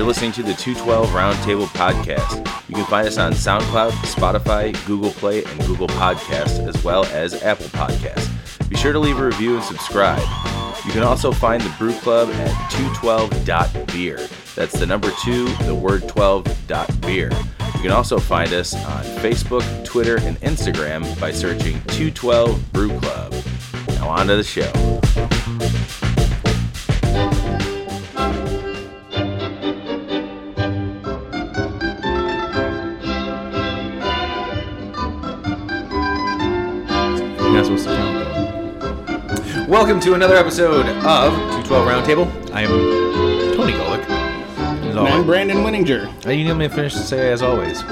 You're listening to the 212 Roundtable Podcast. You can find us on SoundCloud, Spotify, Google Play, and Google Podcasts, as well as Apple Podcasts. Be sure to leave a review and subscribe. You can also find the Brew Club at 212.beer. That's the number two, the word 12.beer. You can also find us on Facebook, Twitter, and Instagram by searching 212 Brew Club. Now on to the show. Supposed to count. Welcome to another episode of 212 Roundtable. I am Tony Golick. And I'm. Brandon Winninger. Uh, You need me to finish to say as always.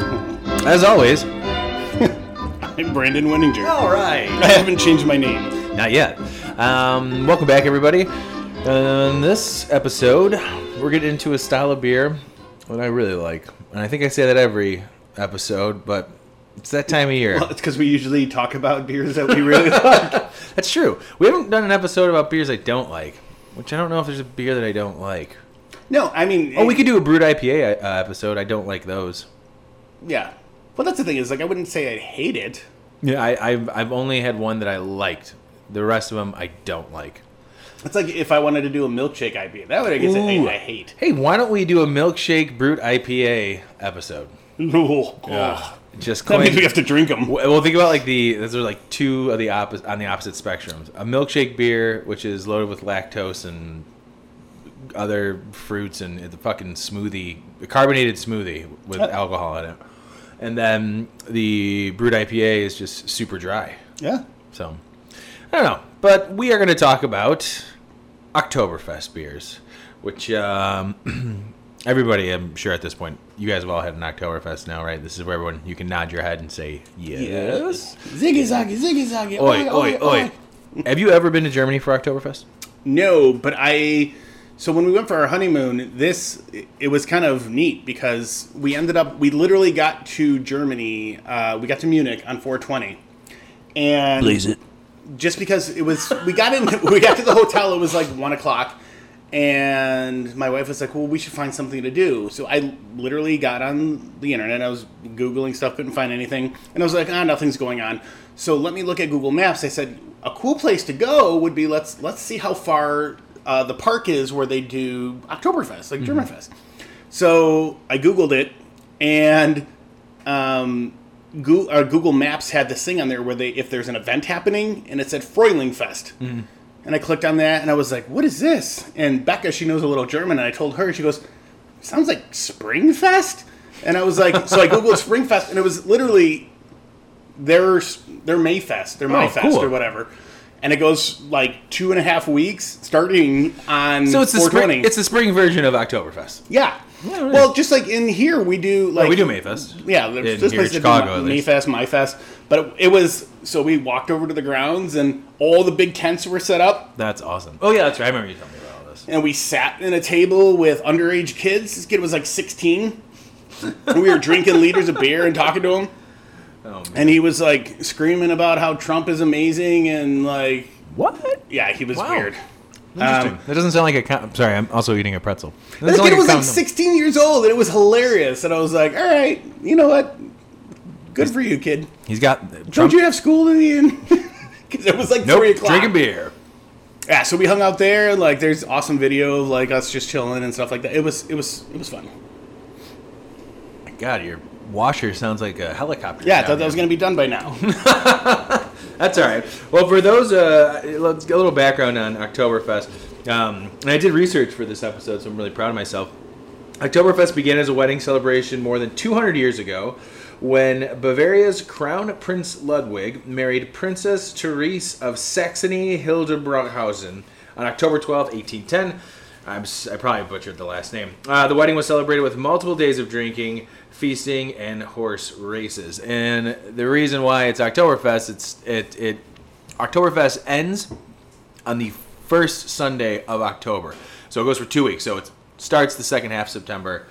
As always. I'm Brandon Winninger. All right. I haven't changed my name. Not yet. Um, welcome back, everybody. Uh, in this episode, we're getting into a style of beer that I really like. And I think I say that every episode, but it's that time of year. Well, it's because we usually talk about beers that we really like. That's true. We haven't done an episode about beers I don't like, which I don't know if there's a beer that I don't like. No, I mean, Oh, we could do a brut IPA uh, episode. I don't like those. Yeah. Well, that's the thing is, like, I wouldn't say I hate it. Yeah, I, I've, I've only had one that I liked. The rest of them I don't like. It's like if I wanted to do a milkshake IPA. That would I guess I, Ooh. I hate. Hey, why don't we do a milkshake brut IPA episode? Ooh. Just That means we have to drink them. Well, think about like the those are like two of the opposite on the opposite spectrums. A milkshake beer, which is loaded with lactose and other fruits, and the fucking smoothie, a carbonated smoothie with Uh. alcohol in it, and then the brut IPA is just super dry. Yeah. So, I don't know. But we are going to talk about Oktoberfest beers, which um, everybody, I'm sure at this point, you guys have all had an Oktoberfest now, right? This is where everyone, you can nod your head and say, yes. Ziggy zaggy, ziggy zaggy. Oi, oi, oi. have you ever been to Germany for Oktoberfest? No, but I. So when we went for our honeymoon, this it was kind of neat because we ended up we literally got to Germany. Uh, we got to Munich on 420, and it. just because it was we got in we got to the hotel it was like one o'clock and my wife was like well we should find something to do. So i literally got on the internet. I was googling stuff couldn't find anything. And i was like ah nothing's going on. So let me look at google maps. I said a cool place to go would be let's let's see how far uh, the park is where they do oktoberfest like germanfest. So i googled it and um, Google, uh, Google Maps had this thing on there where they, if there's an event happening, and it said Frühling Fest. And I clicked on that, and I was like, "What is this?" And Becca, she knows a little German, and I told her, she goes, "Sounds like Springfest? And I was like, so I googled Springfest, and it was literally their their Mayfest, their Mayfest oh, cool. or whatever. And it goes like two and a half weeks, starting on So it's the spring, it's the spring version of Oktoberfest. yeah. Yeah, it well, just like in here, we do like we do Mayfest. yeah, there's In this here in place Chicago, at. Mayfest, MyFest, but it, it was so we walked over to the grounds and all the big tents were set up, That's awesome. Oh, yeah, that's right. I remember you telling me about all this. and we sat in a table with underage kids. This kid was like 16. and we were drinking liters of beer and talking to him, Oh, man. and he was like screaming about how Trump is amazing and like What? yeah, he was Wow. weird. Interesting. Um, that doesn't sound like a. Com- sorry, I'm also eating a pretzel. That And the doesn't kid sound was like 16 years old, and it was hilarious. And I was like, all right, you know what? Good for you, kid. He's got. Don't you have school in the end? Because it was like Nope, three o'clock. drinking beer. Yeah, so we hung out there. Like, there's awesome video of like us just chilling and stuff like that. It was, it was, it was fun. My God, your washer sounds like a helicopter. Yeah, I thought that was gonna be done by now. That's all right. Well, for those, uh, let's get a little background on Oktoberfest. Um, and I did research for this episode, so I'm really proud of myself. Oktoberfest began as a wedding celebration more than 200 years ago when Bavaria's Crown Prince Ludwig married Princess Therese of Saxony Hildburghausen on October 12, 1810. I'm, I probably butchered the last name. Uh, the wedding was celebrated with multiple days of drinking, feasting, and horse races. And the reason why it's Oktoberfest, it's it it Oktoberfest ends on the first Sunday of October. So it goes for two weeks. So it starts the second half of September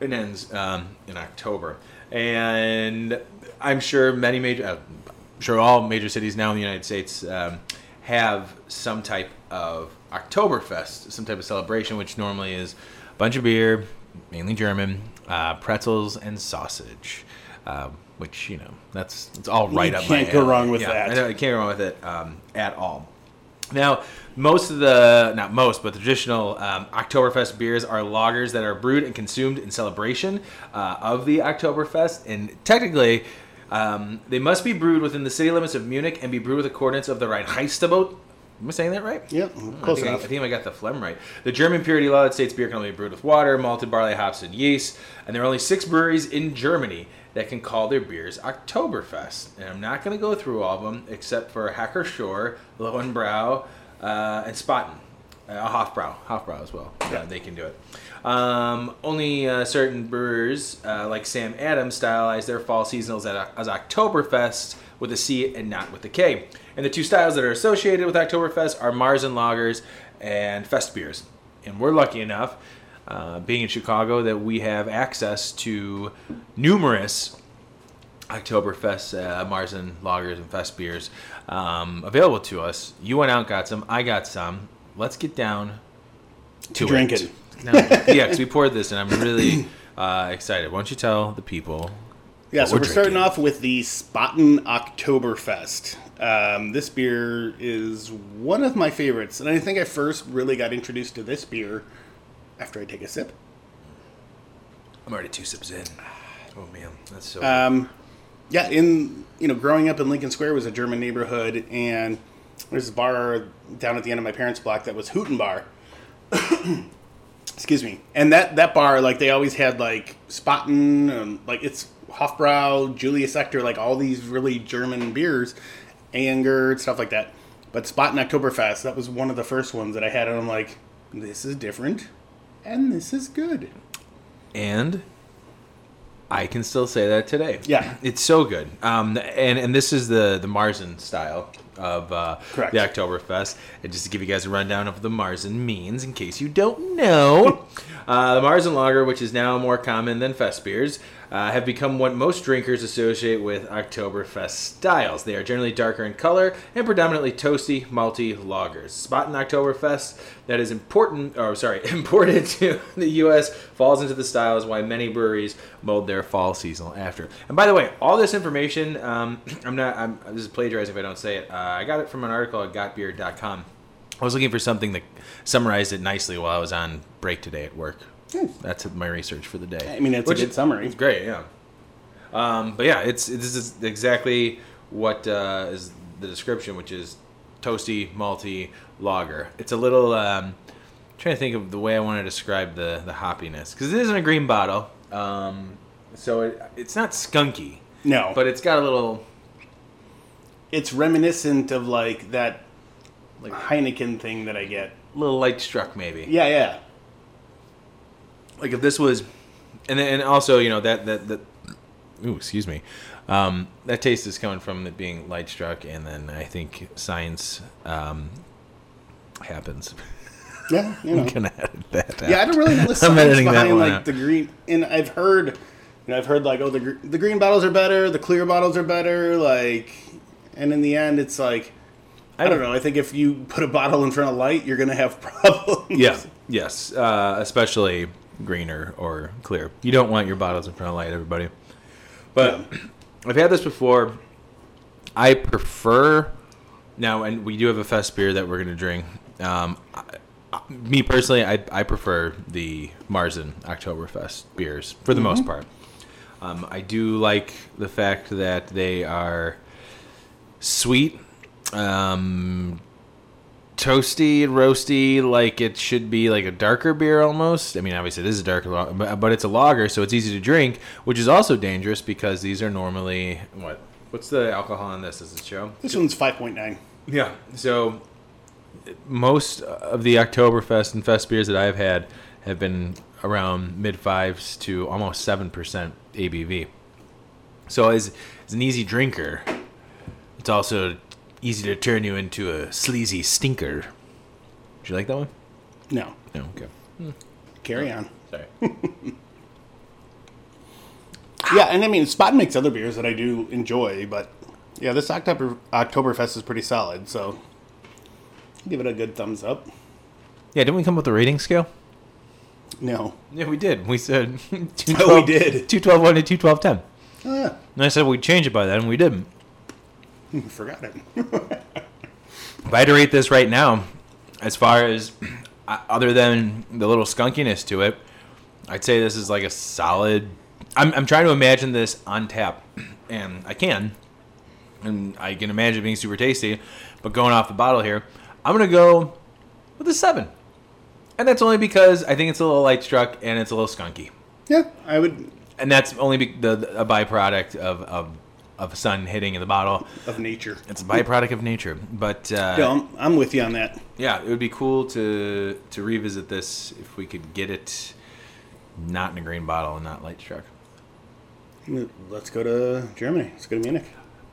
and ends um, in October. And I'm sure many major, uh, I'm sure all major cities now in the United States um, have some type of Oktoberfest, some type of celebration, which normally is a bunch of beer, mainly German, uh, pretzels and sausage, uh, which you know that's it's all right You up my can't go alley. wrong with Yeah, that. I you can't go wrong with it um, at all. Now, most of the, not most, but the traditional um, Oktoberfest beers are lagers that are brewed and consumed in celebration uh, of the Oktoberfest. And technically, um, they must be brewed within the city limits of Munich and be brewed with accordance of the Reinheitsgebot. Am I saying that right? Yep, I close think I, I think I got the phlegm right. The German purity law that states beer can only be brewed with water, malted barley, hops, and yeast. And there are only six breweries in Germany that can call their beers Oktoberfest. And I'm not going to go through all of them except for Hacker-Pschorr, Lowenbrau, uh, and Spaten. Uh, Hofbrau, Hofbrau as well. Yeah, they can do it. Um, only uh, certain brewers, uh, like Sam Adams, stylize their fall seasonals at, as Oktoberfest with a C and not with a K. And the two styles that are associated with Oktoberfest are Marzen lagers and Fest beers. And we're lucky enough, uh, being in Chicago, that we have access to numerous Oktoberfest, uh, and lagers, and Fest beers um, available to us. You went out, got some. I got some. Let's get down to Drink it. yeah, because we poured this, and I'm really uh, excited. Why don't you tell the people? Yeah, so we're, we're starting off with the Spaten Oktoberfest. Um, this beer is one of my favorites, and I think I first really got introduced to this beer after I take a sip. I'm already two sips in. Oh man, that's so. Um, yeah, in you know, growing up in Lincoln Square was a German neighborhood, and there's a bar down at the end of my parents' block that was Huettenbar. Excuse me, and that that bar like they always had like Spaten, um, like it's Hofbrau, Julius Echter, like all these really German beers, Ayinger, and stuff like that. But Spaten Oktoberfest, that was one of the first ones that I had, and I'm like, this is different, and this is good. and I can still say that today. Yeah. it's so good. Um, and and this is the the Marzen style of uh, Correct. the Oktoberfest. And just to give you guys a rundown of what the Marzen means, in case you don't know, uh, the Marzen Lager, which is now more common than Fest beers, uh, have become what most drinkers associate with Oktoberfest styles. They are generally darker in color and predominantly toasty, malty lagers. Spaten Oktoberfest that is important, or sorry, imported to the U.S. falls into the style is why many breweries mold their fall seasonal after. And by the way, all this information, um, I'm not, I'm, this is plagiarizing if I don't say it. Uh, I got it from an article at gotbeer.com. I was looking for something that summarized it nicely while I was on break today at work. That's my research for the day. I mean, it's a good summary. It's great, yeah. Um, but yeah, it's this is exactly what uh, is the description, which is toasty, malty lager. It's a little. Um, trying to think of the way I want to describe the the hoppiness because it isn't a green bottle, um, so it, it's not skunky, No, but it's got a little. it's reminiscent of like that like Heineken thing that I get. A little light struck maybe. Yeah, yeah. Like if this was and then, and also you know that that that ooh excuse me um, that taste is coming from it being light struck and then i think science um, happens Yeah, you know. i'm gonna edit that out. Yeah, I don't really know the I'm science behind one like out. the green. And I've heard, you know, I've heard like, oh, the gr- the green bottles are better, the clear bottles are better, like, and in the end, it's like, I don't know. I think if you put a bottle in front of light, you're gonna have problems. yeah yes uh, especially greener or clear. You don't want your bottles in front of light everybody. But i've had this before i prefer now and we do have a fest beer that we're going to drink. Um, I, I- me personally I, I prefer the marzen oktoberfest beers for the most part. Um, i do like the fact that they are sweet. Um, toasty and roasty like it should be like a darker beer almost. I mean obviously this is a darker but, but it's a lager so it's easy to drink which is also dangerous because these are normally what what's the alcohol in this? Does it show? This one's five point nine. yeah so most of the oktoberfest and fest beers that i've had have been around mid fives to almost 7% abv so as, as an easy drinker it's also easy to turn you into a sleazy stinker. Did you like that one? No, No. Okay. Hmm. carry on. Oh, sorry. Yeah, and I mean, Spaten makes other beers that I do enjoy, but yeah, this October Oktoberfest is pretty solid, so give it a good thumbs up. Yeah. Didn't we come up with a rating scale? No. Yeah, we did. We said Oh, we did. 212 1 to 212 10. Oh, yeah. And I said we'd change it by then, and we didn't. Forgot it. If I had to rate this right now, as far as uh, other than the little skunkiness to it, I'd say this is like a solid. I'm, I'm trying to imagine this on tap, and I can, and I can imagine it being super tasty. But going off the bottle here, I'm gonna go with a seven, and that's only because I think it's a little light struck and it's a little skunky, yeah, I would. and that's only be the, the a byproduct of of of sun hitting in the bottle. Of nature. It's a byproduct of nature, but uh, Yeah, I'm, I'm with you on that. yeah, it would be cool to to revisit this if we could get it not in a green bottle and not light struck. Let's go to Germany. Let's go to Munich.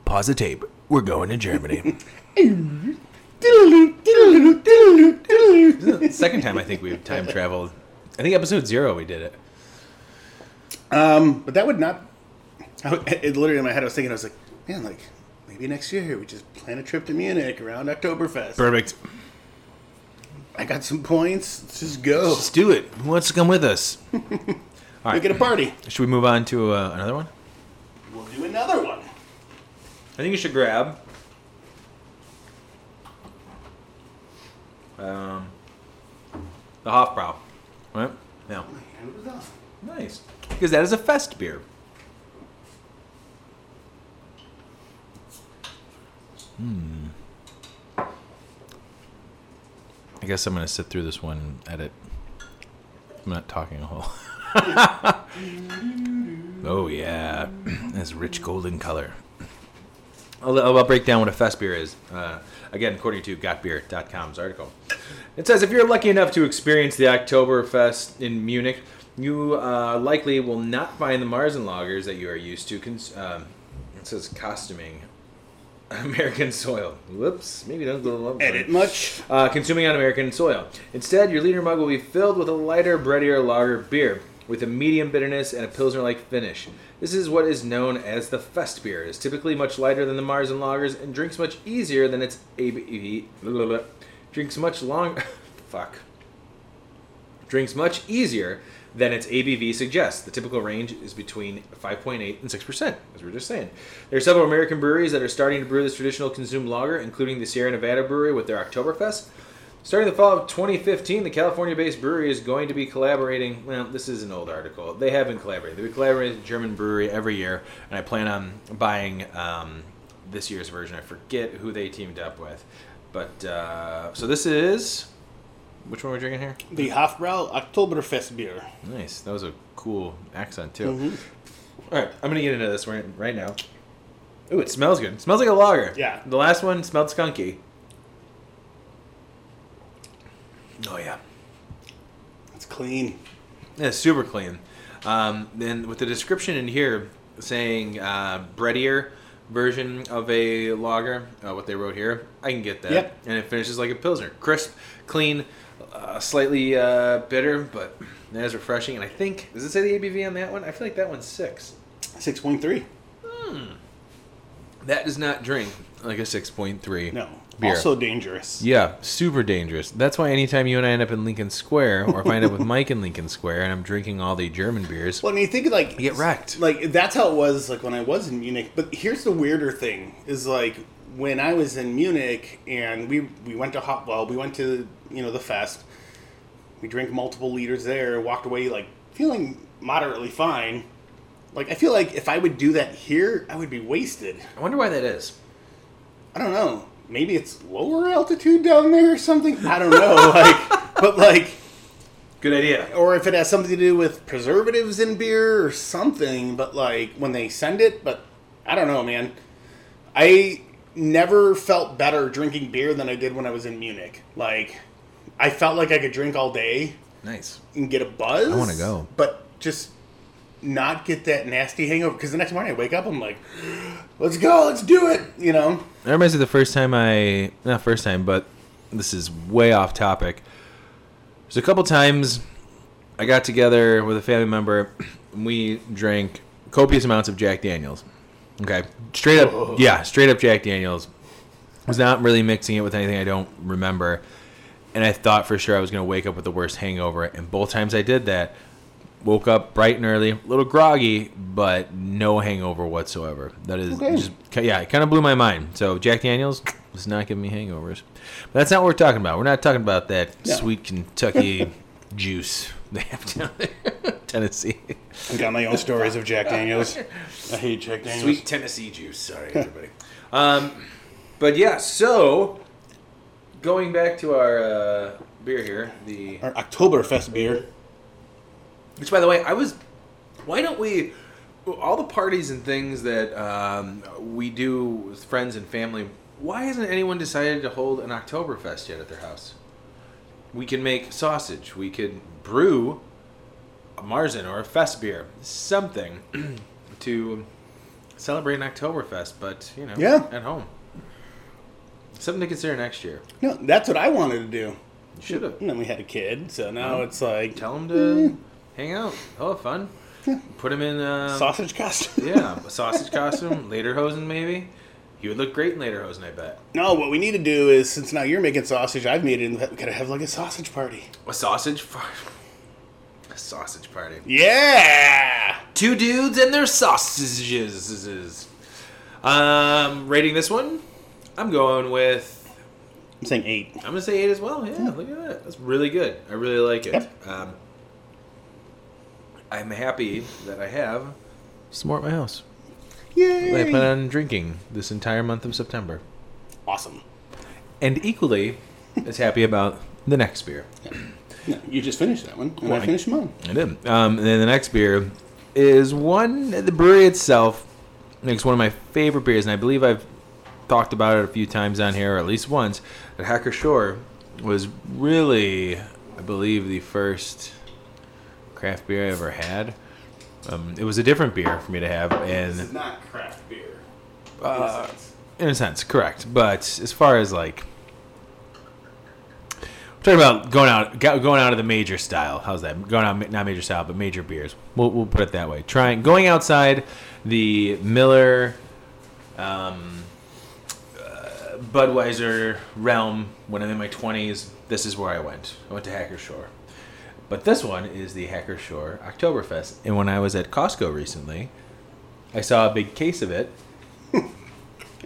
Pause the tape. We're going to Germany. Second time I think we've time traveled. I think episode zero we did it. Um, but that would not. I, it literally in my head, I was thinking, I was like, man, like maybe next year we just plan a trip to Munich around Oktoberfest. Perfect. I got some points. Let's just go. Let's do it. Who wants to come with us? All Make right. it a party. Should we move on to uh, another one? We'll do another one. I think you should grab. Um, the Hofbrau. Right? Yeah. Nice. Because that is a fest beer. Hmm. I guess I'm going to sit through this one and edit. I'm not talking a whole. oh, yeah. This rich golden color. I'll, I'll break down what a fest beer is. Uh, again, according to gotbeer.com's article. It says if you're lucky enough to experience the Oktoberfest in Munich, you uh, likely will not find the Marzen lagers that you are used to. Cons- um, it says costuming American soil. Whoops, maybe don't go along. Edit much? Uh, consuming on American soil. Instead, your leader mug will be filled with a lighter, breadier lager beer with a medium bitterness and a pilsner-like finish. This is what is known as the fest beer. It is typically much lighter than the Marzen lagers and drinks much easier than its ABV. Drinks much long. Fuck. Drinks much easier than its ABV suggests. The typical range is between 5.8 and 6%, as we were just saying. There are several American breweries that are starting to brew this traditional consumed lager, including the Sierra Nevada Brewery with their Oktoberfest. Starting the fall of 2015, the California-based brewery is going to be collaborating. Well, this is an old article. They have been collaborating. They've been collaborating with a German brewery every year, and I plan on buying um, this year's version. I forget who they teamed up with, but uh, so this is which one we're drinking here? The Hofbrau Oktoberfest beer. Nice. That was a cool accent too. All right, I'm gonna get into this right right now. Ooh, it smells good. It smells like a lager. Yeah. The last one smelled skunky. Oh yeah. It's clean. Yeah, it's super clean. Um, then with the description in here saying uh, breadier version of a lager, uh, what they wrote here, I can get that. Yep. And it finishes like a pilsner, crisp, clean, uh, slightly uh, bitter, but that is refreshing. And I think does it say the ABV on that one? I feel like that one's six. 6.3. That does not drink like a six point three. No. Beer. Also dangerous. Yeah, super dangerous. That's why anytime you and I end up in Lincoln Square, or if I end up with Mike in Lincoln Square, and I'm drinking all the German beers, Well, I mean, think like you get wrecked. like that's how it was like when I was in Munich. But here's the weirder thing: is like when I was in Munich and we we went to hot well, we went to you know the fest. We drank multiple liters there, walked away like feeling moderately fine. Like I feel like if I would do that here, I would be wasted. I wonder why that is. I don't know. Maybe it's lower altitude down there or something. I don't know. like, but like Good idea. or if it has something to do with preservatives in beer or something but like when they send it but i don't know man i never felt better drinking beer than i did when i was in munich like i felt like i could drink all day Nice. and get a buzz I wanna go. but just not get that nasty hangover because the next morning i wake up i'm like let's go let's do it you know That reminds me of the first time I, not first time, but this is way off topic. There's a couple times I got together with a family member and we drank copious amounts of Jack Daniels. Okay. Straight up, Oh. yeah, straight up Jack Daniels. Was not really mixing it with anything I don't remember. and I thought for sure I was going to wake up with the worst hangover. And both times I did that, woke up bright and early, a little groggy, but no hangover whatsoever. That is Okay. just yeah, it kind of blew my mind. So Jack Daniels is not giving me hangovers. But that's not what we're talking about. We're not talking about that No. sweet Kentucky juice they have down there, Tennessee. I got my own stories of Jack Daniels. I hate Jack Daniels. Sweet Tennessee juice. Sorry, everybody. um, but yeah, so going back to our uh, beer here, the Our Oktoberfest beer. which by the way, I was. Why don't we? All the parties and things that um, we do with friends and family. Why hasn't anyone decided to hold an Oktoberfest yet at their house? We can make sausage. We could brew a Marzen or a fest beer, something to celebrate an Oktoberfest, but you know, Yeah. at home. Something to consider next year. No, that's what I wanted to do. You should have. And then we had a kid, so now it's like Tell them to hang out. Oh, have fun. Put him in. Uh, sausage costume. yeah, a sausage costume, lederhosen maybe. He would look great in lederhosen, I bet. No, what we need to do is since now you're making sausage, I've made it. We gotta have like a sausage party. A sausage party. A sausage party. Yeah. Two dudes and their sausages. Um, rating this one, I'm going with. I'm saying eight. I'm gonna say eight as well. Yeah, look at that. That's really good. I really like it. Yep. Um, I'm happy that I have some more at my house. Yay! I plan on drinking this entire month of September. Awesome. And equally as happy about the next beer. No, you just finished that one, and Well, I I- finished mine. I did. Um, and then the next beer is one, the brewery itself makes one of my favorite beers, and I believe I've talked about it a few times on here, or at least once. That Hacker-Pschorr was really, I believe, the first craft beer I ever had. Um, it was a different beer for me to have, and not craft beer. Uh, in a sense, correct. But as far as like, we're talking about going out, going out of the major style. How's that? Going out, not major style, but major beers. We'll, we'll put it that way. Trying going outside the Miller, um, uh, Budweiser realm when I'm in my 20s. This is where I went. I went to Hacker-Pschorr. But this one is the Hacker-Pschorr Oktoberfest. And when I was at Costco recently, I saw a big case of it.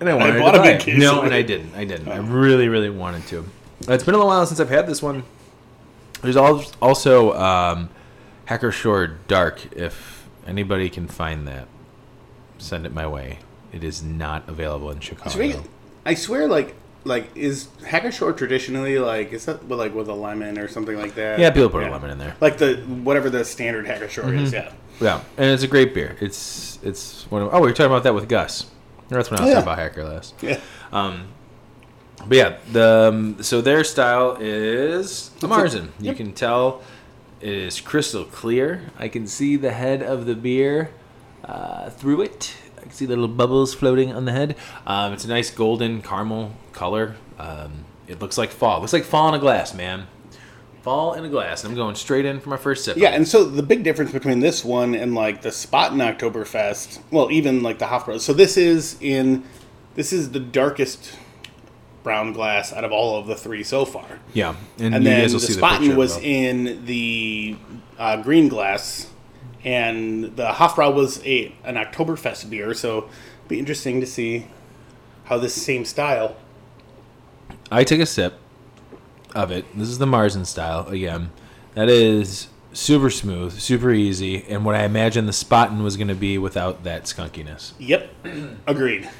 And I wanted bought to a buy big it. case No, and. I didn't. I didn't. I really, really wanted to. It's been a little while since I've had this one. There's also um, Hacker-Pschorr Dark. If anybody can find that, send it my way. It is not available in Chicago. Speaking- I swear, like, like is Hacker-Pschorr traditionally like is that with, like with a lemon or something like that? Yeah, people put a lemon in there. Like the whatever the standard Hacker-Pschorr is. Yeah. Yeah, and it's a great beer. It's it's one of, oh, we were talking about that with Gus. That's when I was Oh, yeah. talking about Hacker last. Yeah. Um, but yeah, the um, so their style is a Marzen. You Yep. can tell it is crystal clear. I can see the head of the beer uh, through it. I can see the little bubbles floating on the head. Um, it's a nice golden caramel color. Um, it looks like fall. It looks like fall in a glass, man. Fall in a glass. I'm going straight in for my first sip. Yeah, and so the big difference between this one and like the Spaten Oktoberfest, well, even like the Hofbrau. So this is in, this is the darkest brown glass out of all of the three so far. Yeah, and, And then the Spaten was above. in the uh, green glass, and the Hofbrau was a an Oktoberfest beer. So it'd be interesting to see how this same style. I took a sip of it. This is the Marzen style again. That is super smooth, super easy, and what I imagine the Spaten was going to be without that skunkiness. Yep, agreed.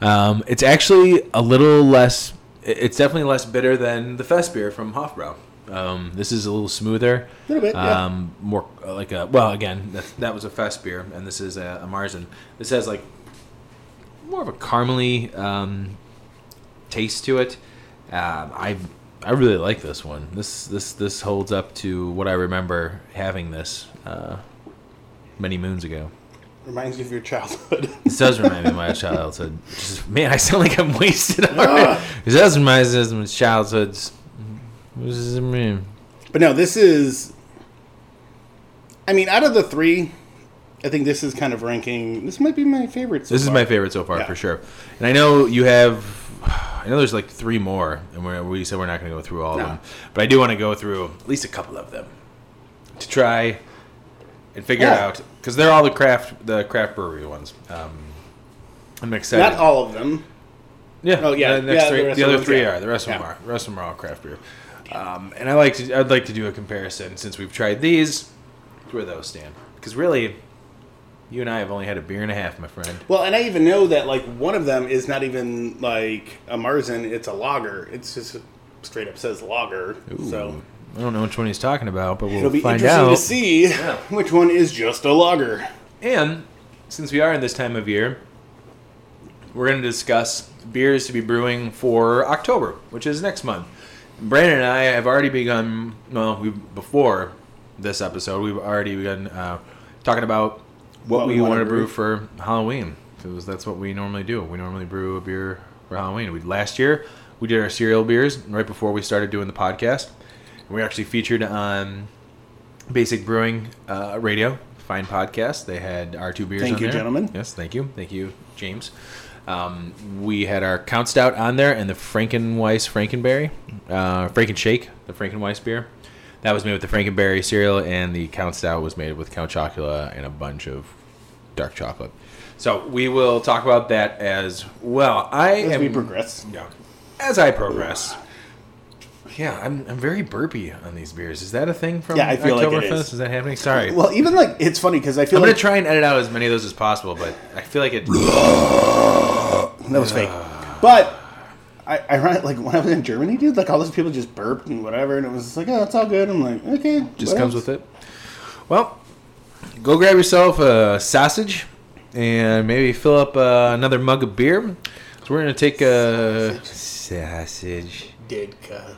Um, it's actually a little less. It's definitely less bitter than the Fest beer from Hofbrau. Um, this is a little smoother, a Little bit, yeah. um, more uh, like a well. Again, that that was a Fest beer, and this is a, a Marzen. This has like more of a caramely um, taste to it. Um, I I really like this one. This this this holds up to what I remember having this uh, many moons ago. Reminds you of your childhood. This does remind me of my childhood. Just, man, I sound like I'm wasted already. Ah. This does remind me of my childhoods. What does it mean? But no, this is. I mean, out of the three, I think this is kind of ranking. This might be my favorite. So This is my favorite so far Yeah. for sure. And I know you have. I know there's like three more, and we we said we're not going to go through all No. of them, but I do want to go through at least a couple of them to try and figure Yeah. out because they're all the craft the craft brewery ones. Um, I'm excited. Not all of them. Yeah. Oh, yeah. The, next Yeah, three, the the, other three yeah. are. The rest of them are. The rest of them are all craft beer. Um, and I like to. I'd like to do a comparison since we've tried these. Where those stand? Because really, you and I have only had a beer and a half, my friend. Well, and I even know that like one of them is not even like a Marzen; it's a lager. It's just straight up says lager. So I don't know which one he's talking about, but we'll find out. it'll be find interesting out. to see which one is just a lager. And since we are in this time of year, we're going to discuss beers to be brewing for October, which is next month. Brandon and I have already begun. Well, we before this episode, we've already begun uh, talking about what, What we, we wanna want to brew brew. for Halloween, because that's what we normally do. We normally brew a beer for Halloween. We last year we did our cereal beers right before we started doing the podcast. We actually featured on Basic Brewing uh, Radio, fine podcast. They had our two beers. Thank you, there. gentlemen. Yes, thank you, thank you, James. Um, we had our Count Stout on there and the Frankenweiss Frankenberry, uh, Frankenshake, the Frankenweiss beer. That was made with the Frankenberry cereal, and the Count Stout was made with Count Chocula and a bunch of dark chocolate. So we will talk about that as well. I As am we progress. yeah. As I progress. Yeah, I'm, I'm very burpy on these beers. Is that a thing from Yeah, I feel like Oktoberfest? is. is. that happening? Sorry. Well, even like it's funny because I feel like I'm like going to try and edit out as many of those as possible, but I feel like it. that was fake. But I, I ran like when I was in Germany, dude. Like all those people just burped and whatever, and it was just like, oh, it's all good. I'm like, okay, just comes with it. Well, go grab yourself a sausage and maybe fill up uh, another mug of beer. So we're going to take a sausage. Didka Ditka.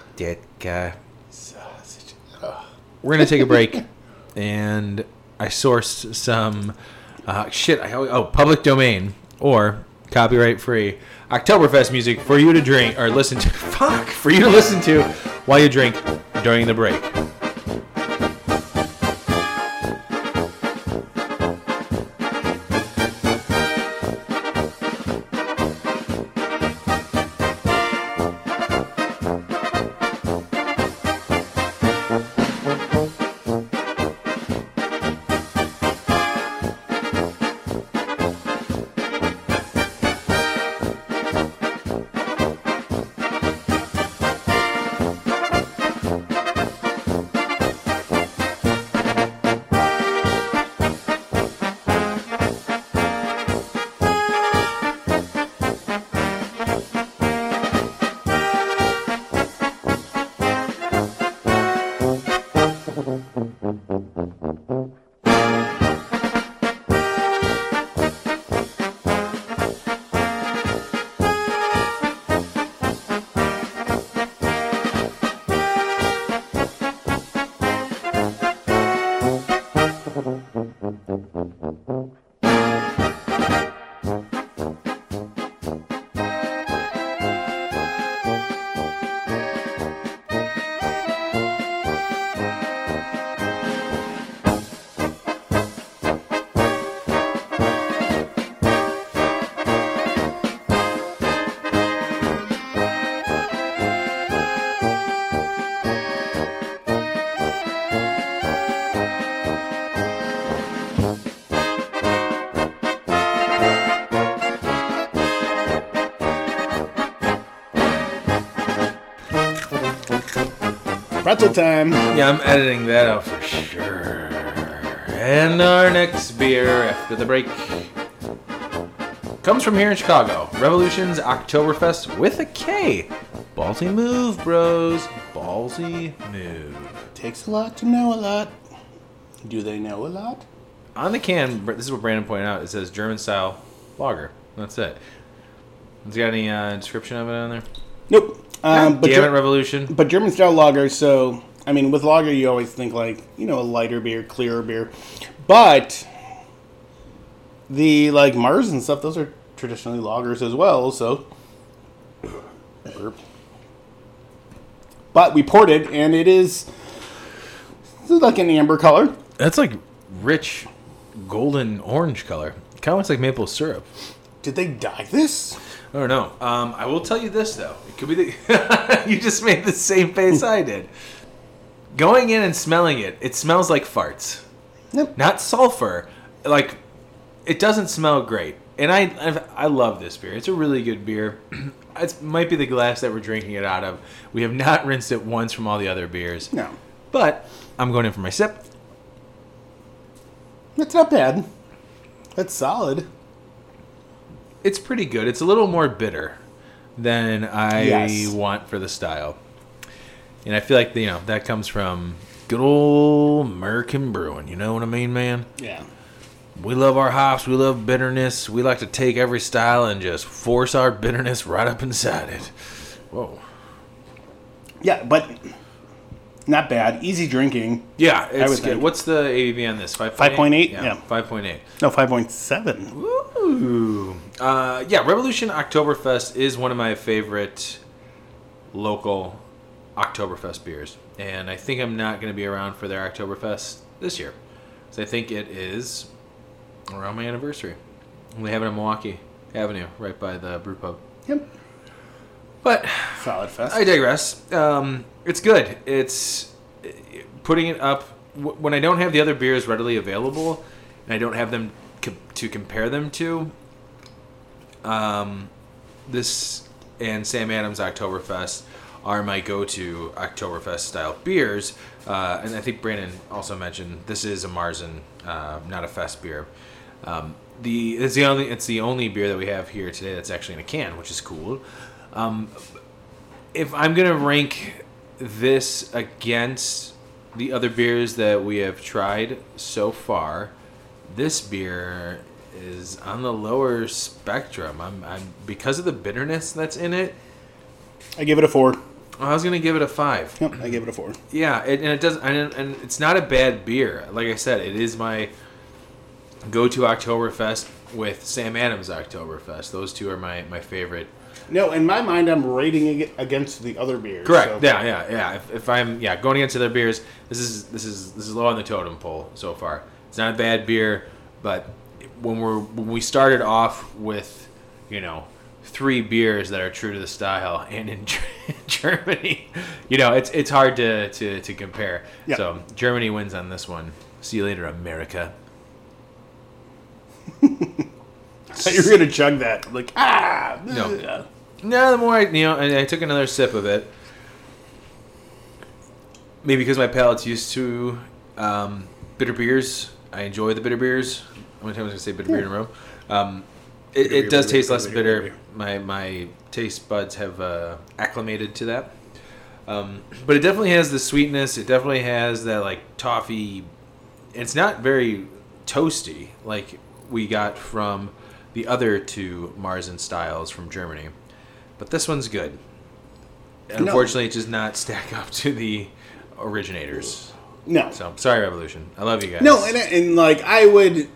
sausage. Ugh. We're going to take a break. and I sourced some uh, shit. I oh, public domain or copyright free Oktoberfest music for you to drink or listen to. Fuck! For you to listen to while you drink during the break. Pretzel time. Yeah, I'm editing that out for sure. And our next beer after the break comes from here in Chicago. Revolution's Oktoberfest with a K. Ballsy move, bros. Ballsy move. Takes a lot to know a lot. Do they know a lot? On the can, this is what Brandon pointed out. It says German style lager. That's it. Has it got any uh, description of it on there? Nope. Um, but Damn it, Revolution. but German style lager. So I mean, with lager, you always think like you know a lighter beer, clearer beer, but the like Marzen stuff, those are traditionally lagers as well. So, but we poured it, and it is is like an amber color. That's like rich golden orange color. Kind of looks like maple syrup. Did they dye this? I don't know. Um, I will tell you this though. It could be the you just made the same face I did. Going in and smelling it, it smells like farts. Nope. Not sulfur. Like it doesn't smell great. And I I, I love this beer. It's a really good beer. it might be the glass that we're drinking it out of. We have not rinsed it once from all the other beers. No, But I'm going in for my sip. that's not bad. That's solid. It's pretty good. It's a little more bitter than I Yes. want for the style. And I feel like you know that comes from good old American brewing. You know what I mean, man? Yeah. We love our hops. We love bitterness. We like to take every style and just force our bitterness right up inside it. Whoa. Yeah, but not bad. Easy drinking. Yeah, it's would good. What's the ABV on this? 5.8? 5.8? Yeah, Yeah. 5.8. No, five point seven. Ooh. Uh, yeah, Revolution Oktoberfest is one of my favorite local Oktoberfest beers. And I think I'm not going to be around for their Oktoberfest this year. So I think it is around my anniversary. We have it on Milwaukee Avenue, right by the brew pub. Yep. But Solid fest. I digress. Um, it's good. It's putting it up when I don't have the other beers readily available, and I don't have them to compare them to. Um, this and Sam Adams Oktoberfest are my go-to Oktoberfest style beers, uh, and I think Brandon also mentioned this is a Marzen, uh, not a fest beer. Um, the it's the only it's the only beer that we have here today that's actually in a can, which is cool. Um, if I'm gonna rank this against the other beers that we have tried so far, this beer is on the lower spectrum. I'm, I'm because of the bitterness that's in it. I give it a four. I was gonna give it a five. Yep, I give it a four. Yeah, it, and it does, and, and it's not a bad beer. Like I said, it is my go-to Oktoberfest with Sam Adams Oktoberfest. Those two are my my favorite. No, in my mind, I'm rating it against the other beers. Correct. so- Yeah, yeah, yeah. If, if I'm yeah going against other beers, this is this is this is low on the totem pole so far. It's not a bad beer, but when we're when we started off with, you know, three beers that are true to the style, and in Germany, you know, it's it's hard to to, to compare. Yeah. So Germany wins on this one. See you later, America. I thought you were gonna chug that. Like ah. No. Ugh. No, the more I, you know, and I took another sip of it. Maybe because my palate's used to um, bitter beers. I enjoy the bitter beers. How many times was I gonna say bitter beer in a row? Um, it, it beer, does bitter taste beer, less bitter bitter. beer. My my taste buds have uh, acclimated to that. Um, but it definitely has the sweetness. It definitely has that like toffee. It's not very toasty like we got from the other two Marzen styles from Germany, but this one's good. Unfortunately, it does not stack up to the originators. No. So sorry, Revolution. I love you guys. No, and, and like I would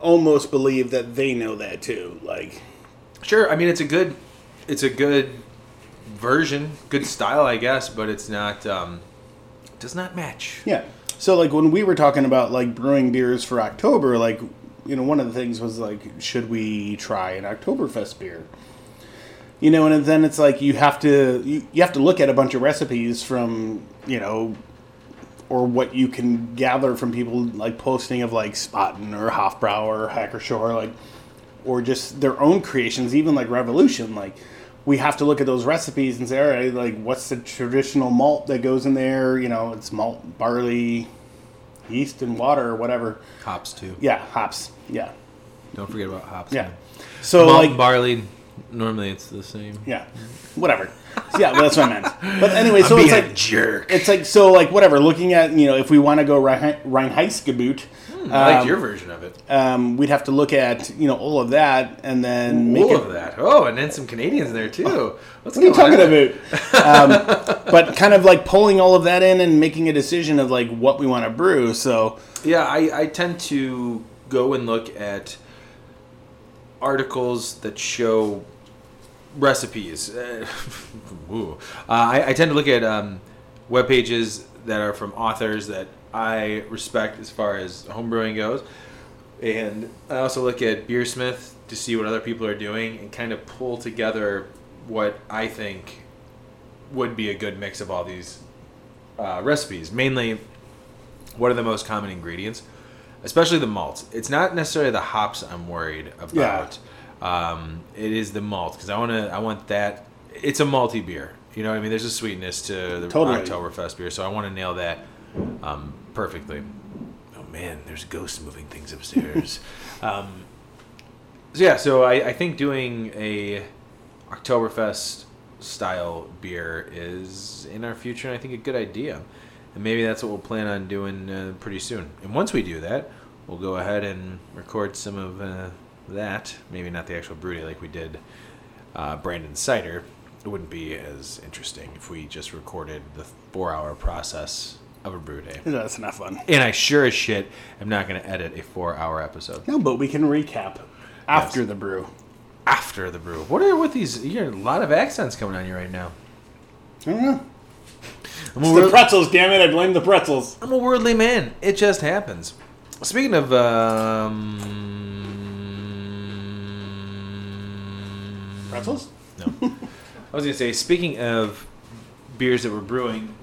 almost believe that they know that too. Like, sure. I mean, it's a good, it's a good version, good style, I guess, but it's not. Um, does not match. yeah. So like when we were talking about like brewing beers for October, like you know one of the things was like should we try an Oktoberfest beer? You know, and then it's like you have to you, you have to look at a bunch of recipes from you know or what you can gather from people like posting of like Spaten or Hofbrau or Hacker-Pschorr, like, or just their own creations, even like Revolution. Like, we have to look at those recipes and say, all right, like, what's the traditional malt that goes in there? You know, it's malt, barley, yeast, and water or whatever. Hops too. Yeah, hops. Yeah, Don't forget about hops. yeah. man. So Malt like, barley. Normally, it's the same. yeah, whatever. So, yeah, well, that's what I meant. But anyway, so I'm it's being a like jerk. it's like so like whatever. Looking at you know if we want to go Rhein- Rheinheitsgebot. I liked um, your version of it. um, we'd have to look at you know all of that and then make All it. of that. Oh, and then some Canadians there too. What's What are you talking on? about? Um, but kind of like pulling all of that in and making a decision of like what we want to brew. So Yeah, I, I tend to go and look at articles that show recipes. Uh, I, I tend to look at um, web pages that are from authors that I respect as far as homebrewing goes. and I also look at Beersmith to see what other people are doing and kind of pull together what I think would be a good mix of all these uh, recipes. Mainly, what are the most common ingredients, especially the malts. It's not necessarily the hops I'm worried about. Um, it is the malt because I want to. I want that. It's a malty beer. You know what I mean? There's a sweetness to the Totally. Oktoberfest beer, so I want to nail that um, perfectly. Oh man, there's ghosts moving things upstairs. um, so yeah, so I, I think doing a Oktoberfest style beer is in our future, and I think a good idea. And maybe that's what we'll plan on doing uh, pretty soon. And once we do that, we'll go ahead and record some of uh, that. Maybe not the actual brew day like we did uh, Brandon Cider. It wouldn't be as interesting if we just recorded the four-hour process of a brew day. No, that's not fun. And I sure as shit am not going to edit a four-hour episode No, but we can recap after the brew. after the brew. What are with these? You got a lot of accents coming on you right now. I don't know. I'm It's the pretzels, damn it! I blame the pretzels. I'm a worldly man. It just happens. Speaking of, um, Pretzels? No. I was gonna say, speaking of beers that we're brewing,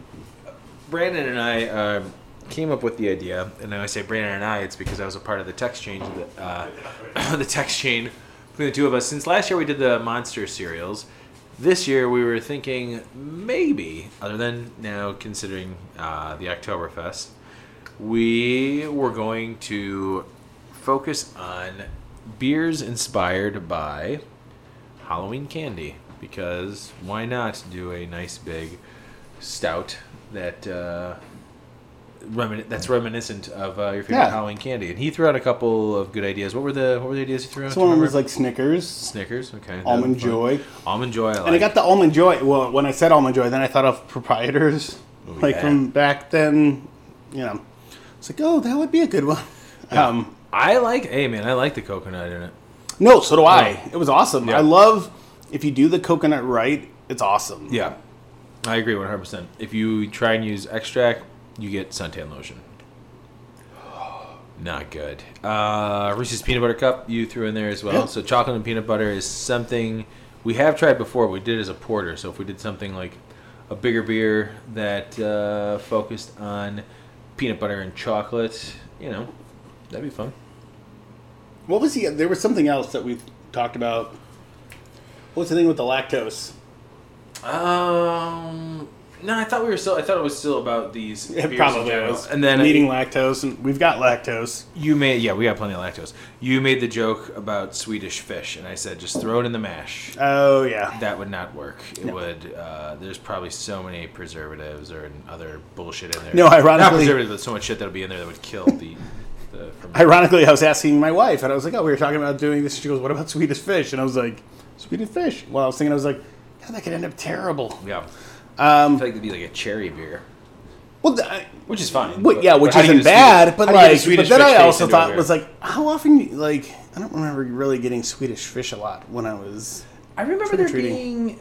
Brandon and I uh, came up with the idea, and when I say Brandon and I, it's because I was a part of the text change, the, uh, the text chain between the two of us. Since last year we did the monster cereals, this year we were thinking maybe, other than now considering uh, the Oktoberfest, we were going to focus on beers inspired by Halloween candy because why not do a nice big stout that uh, remin- that's reminiscent of uh, your favorite Yeah. Halloween candy? And he threw out a couple of good ideas. What were the what were the ideas he threw out? So one was like Snickers, Snickers. Okay, almond joy, Almond joy. I like. and I got the almond joy. Well, when I said almond joy, then I thought of proprietors, like yeah. from back then. You know, it's like, oh, that would be a good one. Um, I like. Hey man, I like the coconut in it. no, so do I. Yeah. It was awesome. Yeah. I love if you do the coconut right. It's awesome. Yeah, I agree one hundred percent. If you try and use extract, you get suntan lotion. Not good. Uh, Reese's peanut butter cup you threw in there as well. Yeah. So chocolate and peanut butter is something we have tried before. We did as a porter. So if we did something like a bigger beer that uh, focused on peanut butter and chocolate, you know, that'd be fun. What was the? There was something else that we talked about. What's the thing with the lactose? Um, no, I thought we were still. I thought it was still about these. It probably was. And then eating lactose, and we've got lactose. You made yeah, we got plenty of lactose. You made the joke about Swedish fish, and I said just throw it in the mash. Oh yeah. That would not work. It No. would. Uh, there's probably so many preservatives or other bullshit in there. No, not ironically- preservatives, but so much shit that'll be in there that would kill the. the Ironically, I was asking my wife, and I was like, "Oh, we were talking about doing this." She goes, "What about Swedish fish?" And I was like, "Swedish fish." Well, I was thinking, I was like, "God, that could end up terrible." yeah, I Um, feel like it'd be like a cherry beer, well, th- I- which is fine. well, yeah, which how do you isn't bad, Swedish- but how do you get a like, but then I also thought was like, how often? Like, I don't remember really getting Swedish fish a lot when I was I remember there treating. being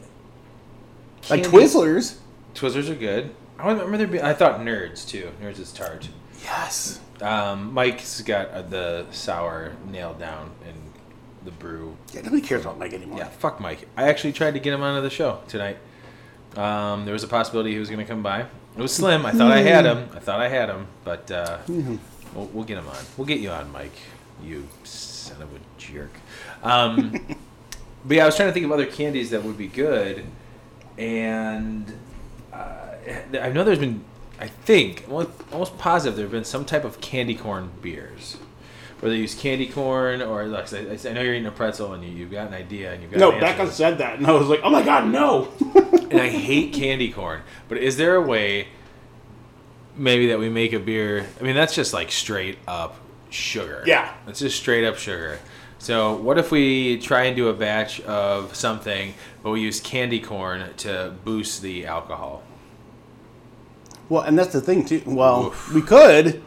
like Twizzlers. Twizzlers are good. I remember there being. I thought Nerds too. Nerds is tart. Yes. Um, Mike's got uh, the sour nailed down in the brew. Yeah, nobody cares about Mike anymore. Yeah, fuck Mike. I actually tried to get him onto the show tonight. Um, there was a possibility he was going to come by. It was slim. I thought I had him. I thought I had him, but uh, we'll, we'll get him on. We'll get you on, Mike. You son of a jerk. Um, but yeah, I was trying to think of other candies that would be good, and uh, I know there's been. I think almost- almost positive there have been some type of candy corn beers. Where they use candy corn, or like I, I know you're eating a pretzel and you, you've got an idea and you've got No, an Becca said that, and I was like, "Oh my god, no!" and I hate candy corn. But is there a way, maybe that we make a beer? I mean, that's just like straight up sugar. Yeah. it's just straight up sugar. So what if we try and do a batch of something, but we use candy corn to boost the alcohol? well, and that's the thing too. Well, Oof. we could,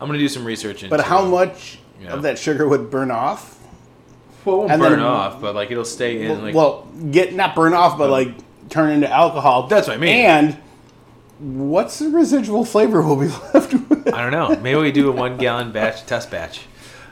I'm gonna do some research into. but how much Yeah. of that sugar would burn off? Well, it won't and burn then- off, but like it'll stay in. Like, well, get not burn off, but like turn into alcohol. That's what I mean. And what's the residual flavor we'll be left with? I don't know. Maybe we do a one gallon batch test batch.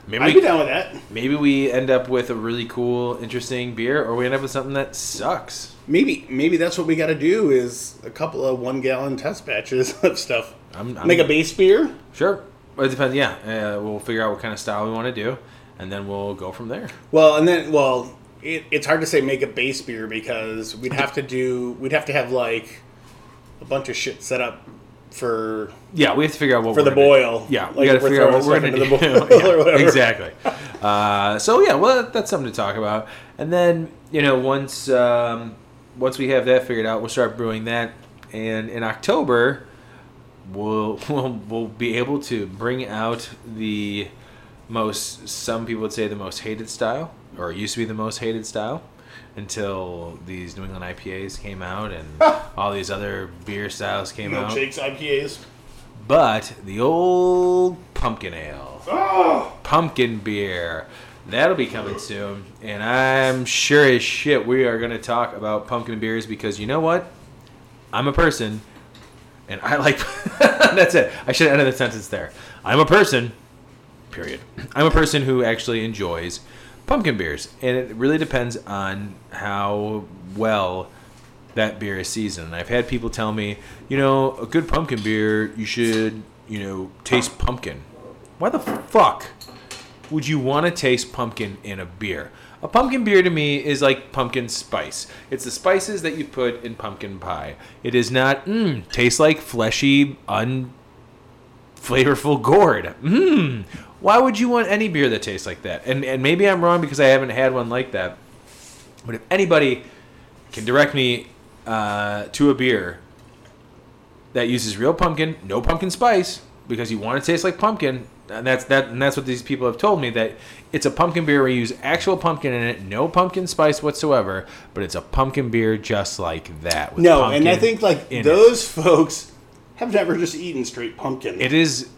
Maybe I'd we, be down with that. maybe we end up with a really cool, interesting beer, or we end up with something that sucks. Maybe maybe that's what we got to do is a couple of one gallon test batches of stuff. I'm, I'm Make a base beer. sure. It depends. Yeah, uh, we'll figure out what kind of style we want to do, and then we'll go from there. Well, and then well, it, it's hard to say make a base beer because we'd have to do we'd have to have like a bunch of shit set up for Yeah, we have to figure out what for the gonna- boil. Yeah, we Like, got to we're figure out what we're going to do. the boil Yeah, exactly. Uh, so yeah, well, that's something to talk about. And then you know, once um, once we have that figured out, we'll start brewing that. And in October, we'll we'll, we'll be able to bring out the most. Some people would say the most hated style, or it used to be the most hated style. Until these New England IPAs came out and all these other beer styles came out, Milkshakes, IPAs. but the old pumpkin ale, Oh, pumpkin beer, that'll be coming soon. And I'm sure as shit we are going to talk about pumpkin beers because you know what? I'm a person and I like. that's it. I should ended the sentence there. I'm a person, period. I'm a person who actually enjoys pumpkin beers. And it really depends on how well that beer is seasoned. I've had people tell me, you know, a good pumpkin beer, you should, you know, taste pumpkin. Why the fuck would you want to taste pumpkin in a beer? A pumpkin beer to me is like pumpkin spice. It's the spices that you put in pumpkin pie. It is not, mmm, tastes like fleshy, unflavorful gourd. Mmm. Why would you want any beer that tastes like that? And, and maybe I'm wrong because I haven't had one like that. But if anybody can direct me uh, to a beer that uses real pumpkin, no pumpkin spice, because you want to taste like pumpkin. And that's that, and that's what these people have told me that it's a pumpkin beer We use actual pumpkin in it, no pumpkin spice whatsoever, but it's a pumpkin beer just like that. with no, and I think like in it. those folks have never just eaten straight pumpkin. It is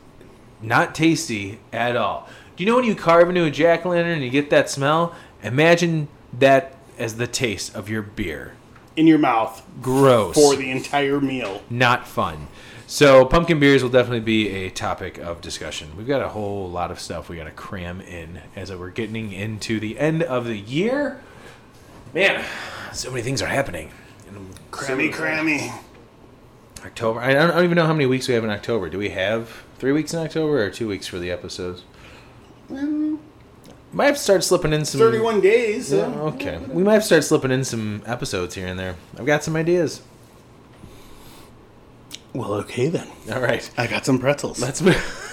not tasty at all. Do you know when you carve into a jack o' lantern and you get that smell? Imagine that as the taste of your beer. in your mouth Gross. for the entire meal. not fun. So pumpkin beers will definitely be a topic of discussion. We've got a whole lot of stuff we got to cram in as we're getting into the end of the year. Man, so many things are happening. Crammy, crammy. October. I don't, I don't even know how many weeks we have in October. Do we have three weeks in October or two weeks for the episodes? Mm. Might have to start slipping in some. 31 days. Yeah, so- okay. We might have to start slipping in some episodes here and there. I've got some ideas. Well, okay then. All right. I got some pretzels. Let's move.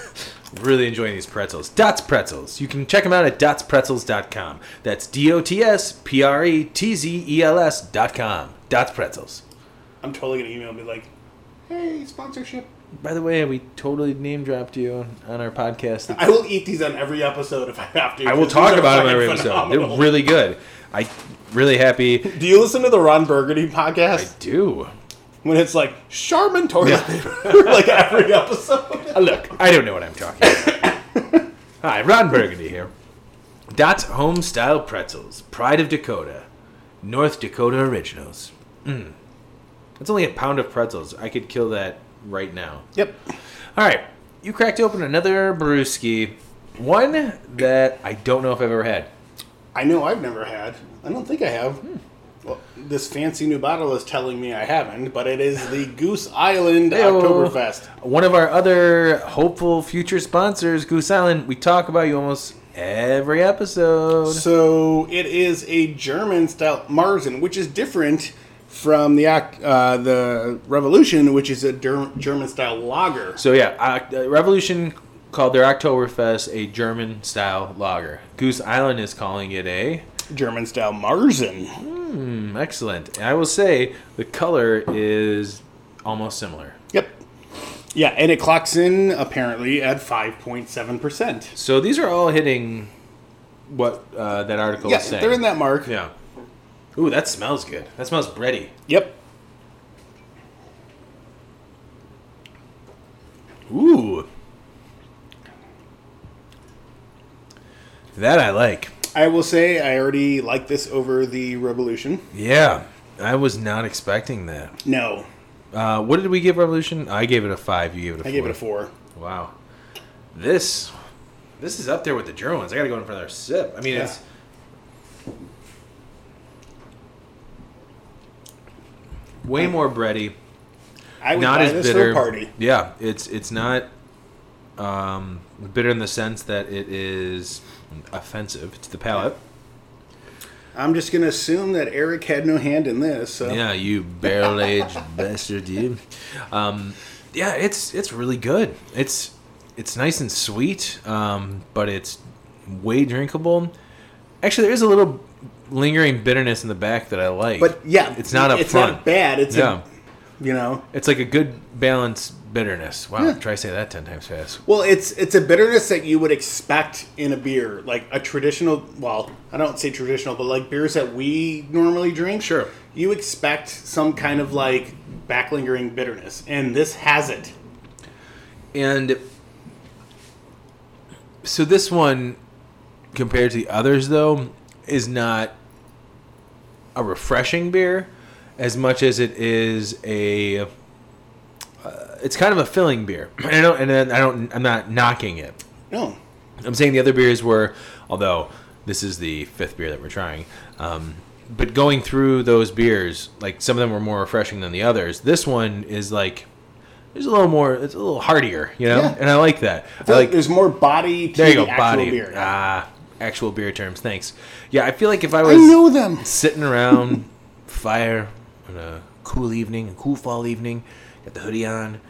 really enjoying these pretzels. Dots Pretzels. You can check them out at dotspretzels.com. That's D O T S P R E T Z E L S.com. Dots Pretzels. I'm totally gonna email and be like, "Hey, sponsorship." By the way, we totally name dropped you on our podcast. I will eat these on every episode if I have to. I will talk about them fucking every episode. They're really good. I really happy. Do you listen to the Ron Burgundy podcast I Do when it's like Charmin toilet paper, like every episode? Uh, look. I don't know what I'm talking about. Hi, Ron Burgundy here. Dots Home Style Pretzels, Pride of Dakota, North Dakota Originals. Mm. It's only a pound of pretzels. I could kill that right now. Yep. All right, you cracked open another brewski, one that I don't know if I've ever had. I know I've never had. I don't think I have. Well, this fancy new bottle is telling me I haven't, but it is the Goose Island Heyo. Oktoberfest. One of our other hopeful future sponsors, Goose Island. We talk about you almost every episode. So it is a German style Marzen, which is different from the uh, the Revolution, which is a Der- German style lager. So yeah, uh, Revolution called their Oktoberfest a German style lager. Goose Island is calling it a German style Marzen. hmm, excellent. And I will say the color is almost similar. Yep. Yeah, and it clocks in apparently at five point seven percent. So these are all hitting what uh, that article Yeah, is saying. they're in that mark. Yeah. Ooh, that smells good. That smells bready. Yep. Ooh. That I like. I will say I already like this over the Revolution. Yeah. I was not expecting that. No, Uh, what did we give Revolution? I gave it a five. You gave it a four. I gave it a four. Wow. This, this is up there with the German ones. I got to go in for another sip. I mean, Yeah. it's way more bready. I would not buy as this bitter. for a party. Yeah, it's it's not um, bitter in the sense that it is offensive to the palate. I'm just gonna assume that Eric had no hand in this. So. Yeah, you barrel aged bastard, you. Um, yeah, it's it's really good. It's it's nice and sweet, um, but it's way drinkable. Actually, there is a little lingering bitterness in the back that I like. But yeah, it's not up It's front. not bad. It's Yeah. a, you know, It's like a good balanced bitterness. Wow, Yeah. try to say that ten times fast. well, it's it's a bitterness that you would expect in a beer, like a traditional. Well, I don't say traditional, but like beers that we normally drink. Sure. you expect some kind of like backlingering bitterness, and this has it. And so this one, compared to the others, though, is not a refreshing beer as much as it is a. It's kind of a filling beer. And I don't, and then I don't. I'm not knocking it. No, I'm saying the other beers were, although this is the fifth beer that we're trying. Um, but going through those beers, like some of them were more refreshing than the others. This one is like, there's a little more. It's a little heartier, you know, Yeah. and I like that. I I feel like there's more body to there you the go, actual body. beer. Ah, actual beer terms. Thanks. Yeah, I feel like if I I was know them. sitting around fire on a cool evening, a cool fall evening, got the hoodie on.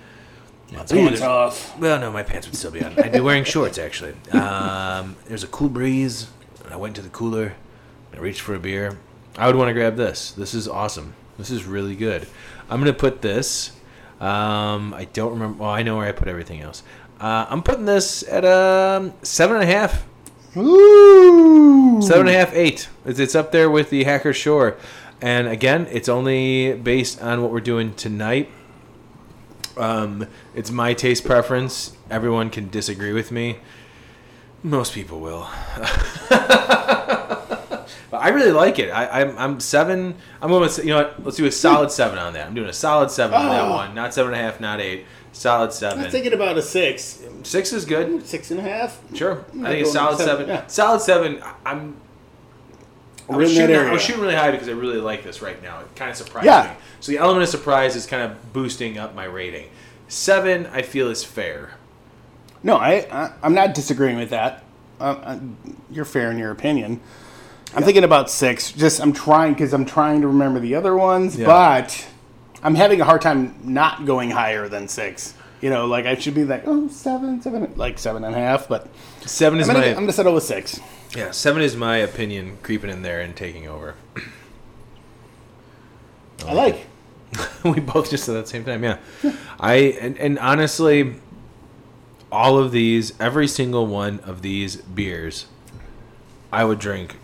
Pants off. well, no, my pants would still be on. I'd be wearing shorts actually. Um, there's a cool breeze. I went to the cooler. I reached for a beer. I would want to grab this. This is awesome. This is really good. I'm gonna put this. Um, I don't remember. Well, I know where I put everything else. Uh, I'm putting this at um, seven and a half. Ooh. Seven and a half, eight. It's, it's up there with the Hacker-Pschorr. And again, it's only based on what we're doing tonight. Um, it's my taste preference. Everyone can disagree with me. Most people will. but I really like it. I, I'm, I'm seven. I'm going to, you know what? Let's do a solid seven on that. I'm doing a solid seven on that Oh. one. Not seven and a half, not eight. Solid seven. I'm thinking about a six, Six is good. six and a half. Sure. I'm think a solid seven, seven. yeah. Solid seven. I'm I was, shooting, I was shooting really high because I really like this right now. It kind of surprised Yeah. me. So the element of surprise is kind of boosting up my rating. Seven, I feel is fair. No, I, I I'm not disagreeing with that. Uh, uh, you're fair in your opinion. I'm thinking about six. Just I'm trying because I'm trying to remember the other ones, Yeah. but I'm having a hard time not going higher than six. You know, like I should be like oh seven, seven, like seven and a half. But Seven is I'm gonna, my I'm gonna settle with six. Yeah. Seven is my opinion creeping in there and taking over. I like. we both just said that at the same time. Yeah, I and, and honestly, all of these, every single one of these beers, I would drink.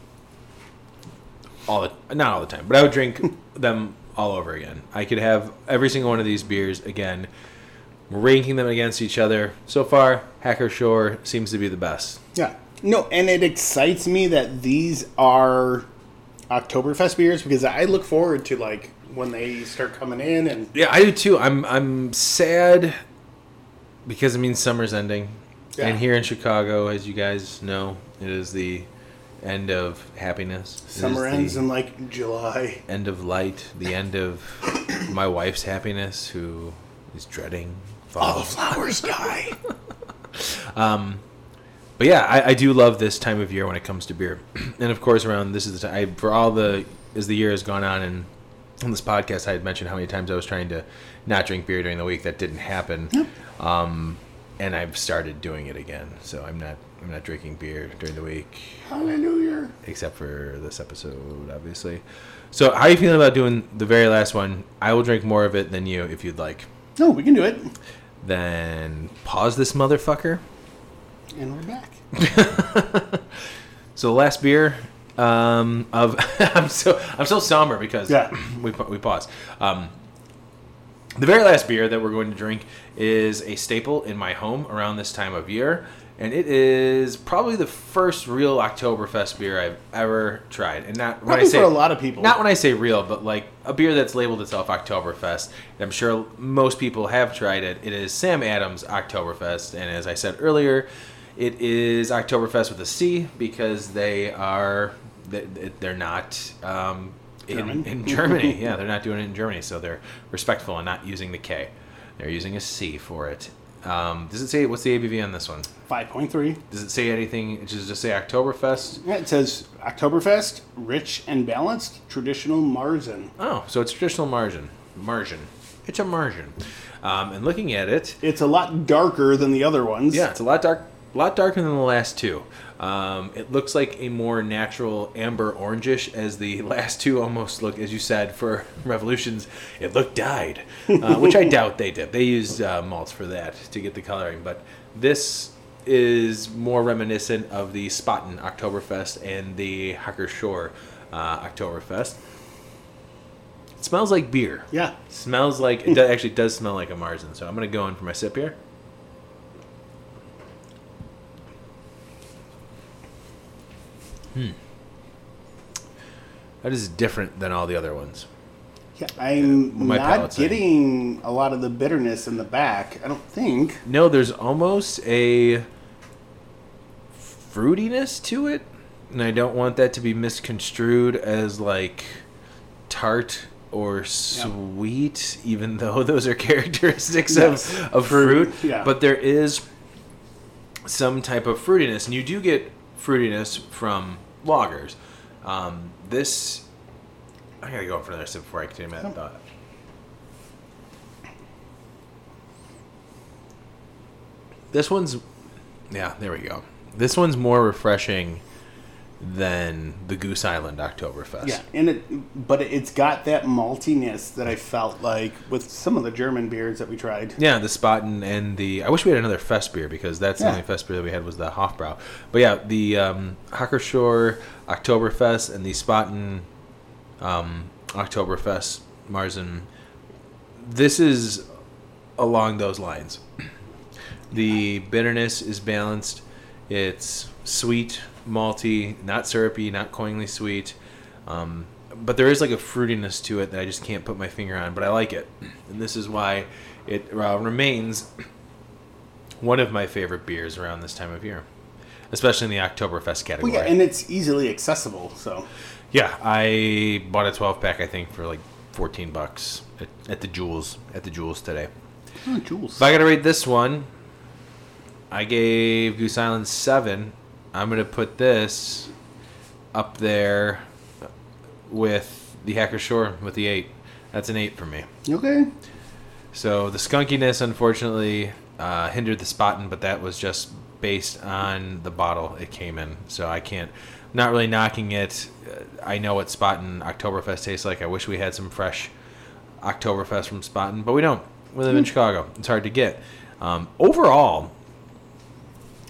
All the not all the time, but I would drink them all over again. I could have every single one of these beers again, ranking them against each other. So far, Hacker-Pschorr seems to be the best. Yeah. No, and it excites me that these are Oktoberfest beers because I look forward to like when they start coming in and Yeah, I do too. I'm I'm sad because it means summer's ending, Yeah. and here in Chicago, as you guys know, it is the end of happiness. It summer ends in like July. end of light, the end of my wife's happiness, who is dreading All the flowers die. Um, But yeah, I, I do love this time of year when it comes to beer, and of course, around this is the time I, for all the as the year has gone on, and on this podcast, I had mentioned how many times I was trying to not drink beer during the week. That didn't happen, um, and I've started doing it again. So I'm not I'm not drinking beer during the week, Hallelujah. except for this episode, obviously. So how are you feeling about doing the very last one? I will drink more of it than you if you'd like. No, we can do it. Then pause this motherfucker. And we're back. So the last beer um, of I'm so I'm so somber because Yeah. we we pause. Um, the very last beer that we're going to drink is a staple in my home around this time of year, and it is probably the first real Oktoberfest beer I've ever tried. And not when I say for a lot of people. not when I say real, but like a beer that's labeled itself Oktoberfest. And I'm sure most people have tried it. It is Sam Adams Oktoberfest, and as I said earlier, It is Oktoberfest with a C because they are they- they're not um, in, in Germany. yeah, they're not doing it in Germany, so they're respectful and not using the K. They're using a C for it. Um, does it say what's the ABV on this one? 5.3. Does it say anything? Does it just say Oktoberfest? Yeah, it says Oktoberfest, rich and balanced, traditional Marzen. Oh, so it's traditional margin. Margin. It's a margin. Um, and looking at it, It's a lot darker than the other ones. Yeah, it's a lot dark, lot darker than the last two. Um, it looks like a more natural amber orangish, as the last two almost look, as you said, for Revolutions. It looked dyed, uh, which I doubt they did. They used uh, malts for that to get the coloring, but this is more reminiscent of the Spaten Oktoberfest and the Hacker-Pschorr uh, Oktoberfest. It smells like beer. Yeah. Smells like it do, actually does smell like a Marzen. So I'm gonna go in for my sip here. Hmm. That is different than all the other ones. Yeah, I'm My not palate's saying. getting a lot of the bitterness in the back. I don't think. No, there's almost a fruitiness to it, and I don't want that to be misconstrued as like tart or sweet, even though those are characteristics Yes. of, of fruit. yeah. But there is some type of fruitiness, and you do get fruitiness from lagers. Um, this, I gotta go for another sip before I continue my Oh. thought. This one's, yeah, there we go. This one's more refreshing than the Goose Island Oktoberfest. Yeah, and it, but it's got that maltiness that I felt like with some of the German beers that we tried. Yeah, the Spaten and the. I wish we had another Fest beer because that's the only Fest beer that we had was the Hofbrau. But yeah, the um, Hacker-Pschorr Oktoberfest and the Spaten um, Oktoberfest Marzen. This is along those lines. The bitterness is balanced. It's sweet, malty, not syrupy, not cloyingly sweet. Um, but there is like a fruitiness to it that I just can't put my finger on, but I like it. And this is why it uh, remains one of my favorite beers around this time of year, especially in the Oktoberfest Well, category. yeah, and it's easily accessible. So Yeah, I bought a 12 pack, I think, for like 14 bucks at, at the Jewels at the Jewels today. oh, Jules. If I got to rate this one, I gave Goose Island seven. I'm gonna put this up there with the Hacker-Pschorr with the eight. That's an eight for me. Okay. So the skunkiness, unfortunately, uh, hindered the spotting, but that was just based on the bottle it came in. So I can't, not really knocking it. Uh, I know what Spaten Oktoberfest tastes like. I wish we had some fresh Oktoberfest from Spaten, but we don't. We live in Chicago. It's hard to get. Um, overall,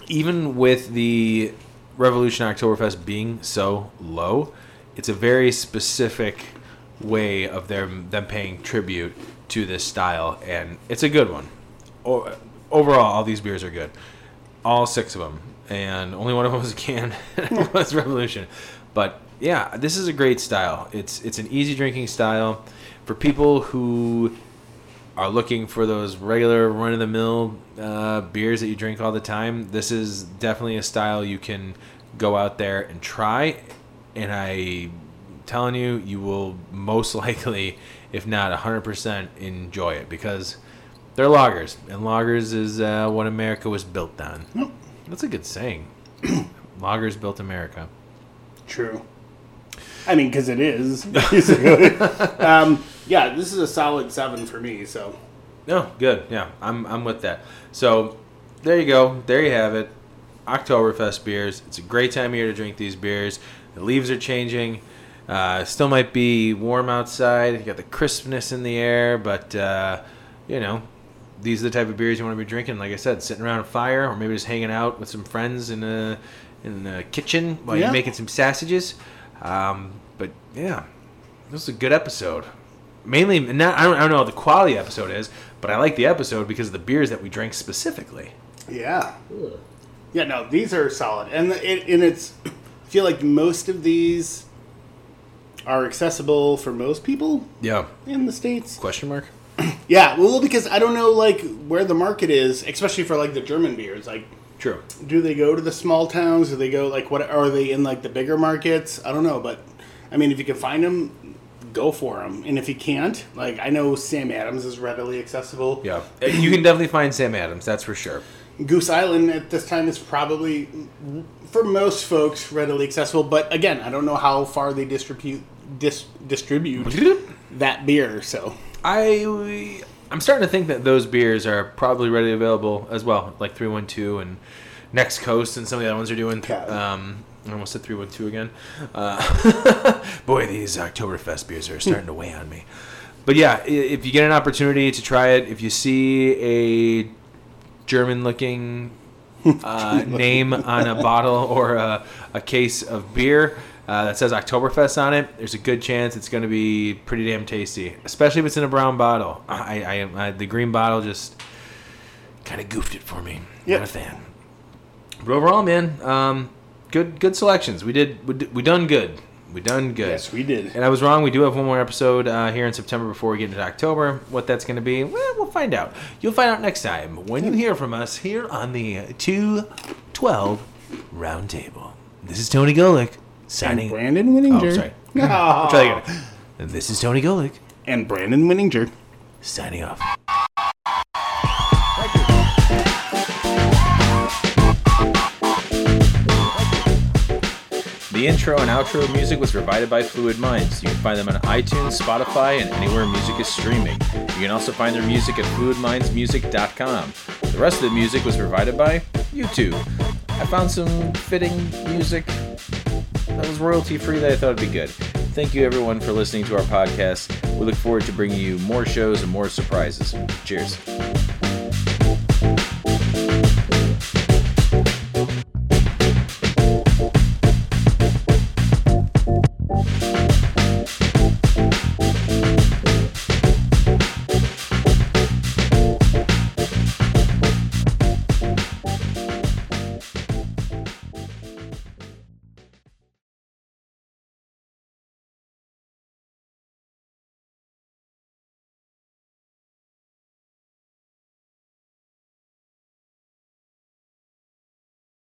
even with the Revolution Oktoberfest being so low, it's a very specific way of them them paying tribute to this style, and it's a good one. O- overall, all these beers are good, all six of them, and only one of them was a can. it was Revolution, but yeah, this is a great style. It's it's an easy drinking style for people who are looking for those regular run of the mill uh, beers that you drink all the time, this is definitely a style you can go out there and try. And I telling you, you will most likely, if not 100%, enjoy it because they're lagers, and lagers is uh, what America was built on. Yep. That's a good saying. lagers built America. True. I mean, because it is. um, yeah, this is a solid seven for me. So No, good. Yeah, I'm I'm with that. So there you go. There you have it. Oktoberfest beers. It's a great time of year to drink these beers. The leaves are changing. Uh, still might be warm outside. You got the crispness in the air, but uh, you know, these are the type of beers you want to be drinking. Like I said, sitting around a fire, or maybe just hanging out with some friends in a in the kitchen while Yeah. you're making some sausages. Um, but yeah, this is a good episode. Mainly, not I don't, I don't know what the quality episode is, but I like the episode because of the beers that we drank specifically. yeah, yeah. No, these are solid, and it, and it's. I feel like most of these are accessible for most people Yeah. in the states. Question mark? Yeah, well, because I don't know like where the market is, especially for like the German beers. Like, True. Do they go to the small towns? Do they go like what? Are they in like the bigger markets? I don't know, but I mean, if you can find them, go for them. And if you can't, like I know Sam Adams is readily accessible. Yeah, you can definitely find Sam Adams. That's for sure. Goose Island at this time is probably, for most folks, readily accessible. But again, I don't know how far they distribute dis, distribute that beer. So I I'm starting to think that those beers are probably readily available as well, like 312 and Next Coast and some of the other ones are doing. Yeah. Um, I almost said 312 again. Uh, boy, these Oktoberfest beers are starting to weigh on me. But yeah, if you get an opportunity to try it, if you see a German-looking uh, name on a bottle or a, a case of beer uh, that says Oktoberfest on it, there's a good chance it's going to be pretty damn tasty, especially if it's in a brown bottle. I, I, I the green bottle just kind of goofed it for me. Yep. Not a fan. But overall, man, um, good good selections. We did we, we done good. We done good. yes, we did. And I was wrong. We do have one more episode uh, here in September before we get into October. What that's going to be, well, we'll find out. You'll find out next time when you hear from us here on the 212 Roundtable. This is Tony Golick signing. And Brandon Winninger. Oh, sorry. I'll try again. This is Tony Golick And Brandon Winninger. signing off. The intro and outro music was provided by Fluid Minds. You can find them on iTunes, Spotify, and anywhere music is streaming. You can also find their music at fluidmindsmusic.com. The rest of the music was provided by YouTube. I found some fitting music that was royalty free that I thought would be good. Thank you everyone for listening to our podcast. We look forward to bringing you more shows and more surprises. Cheers.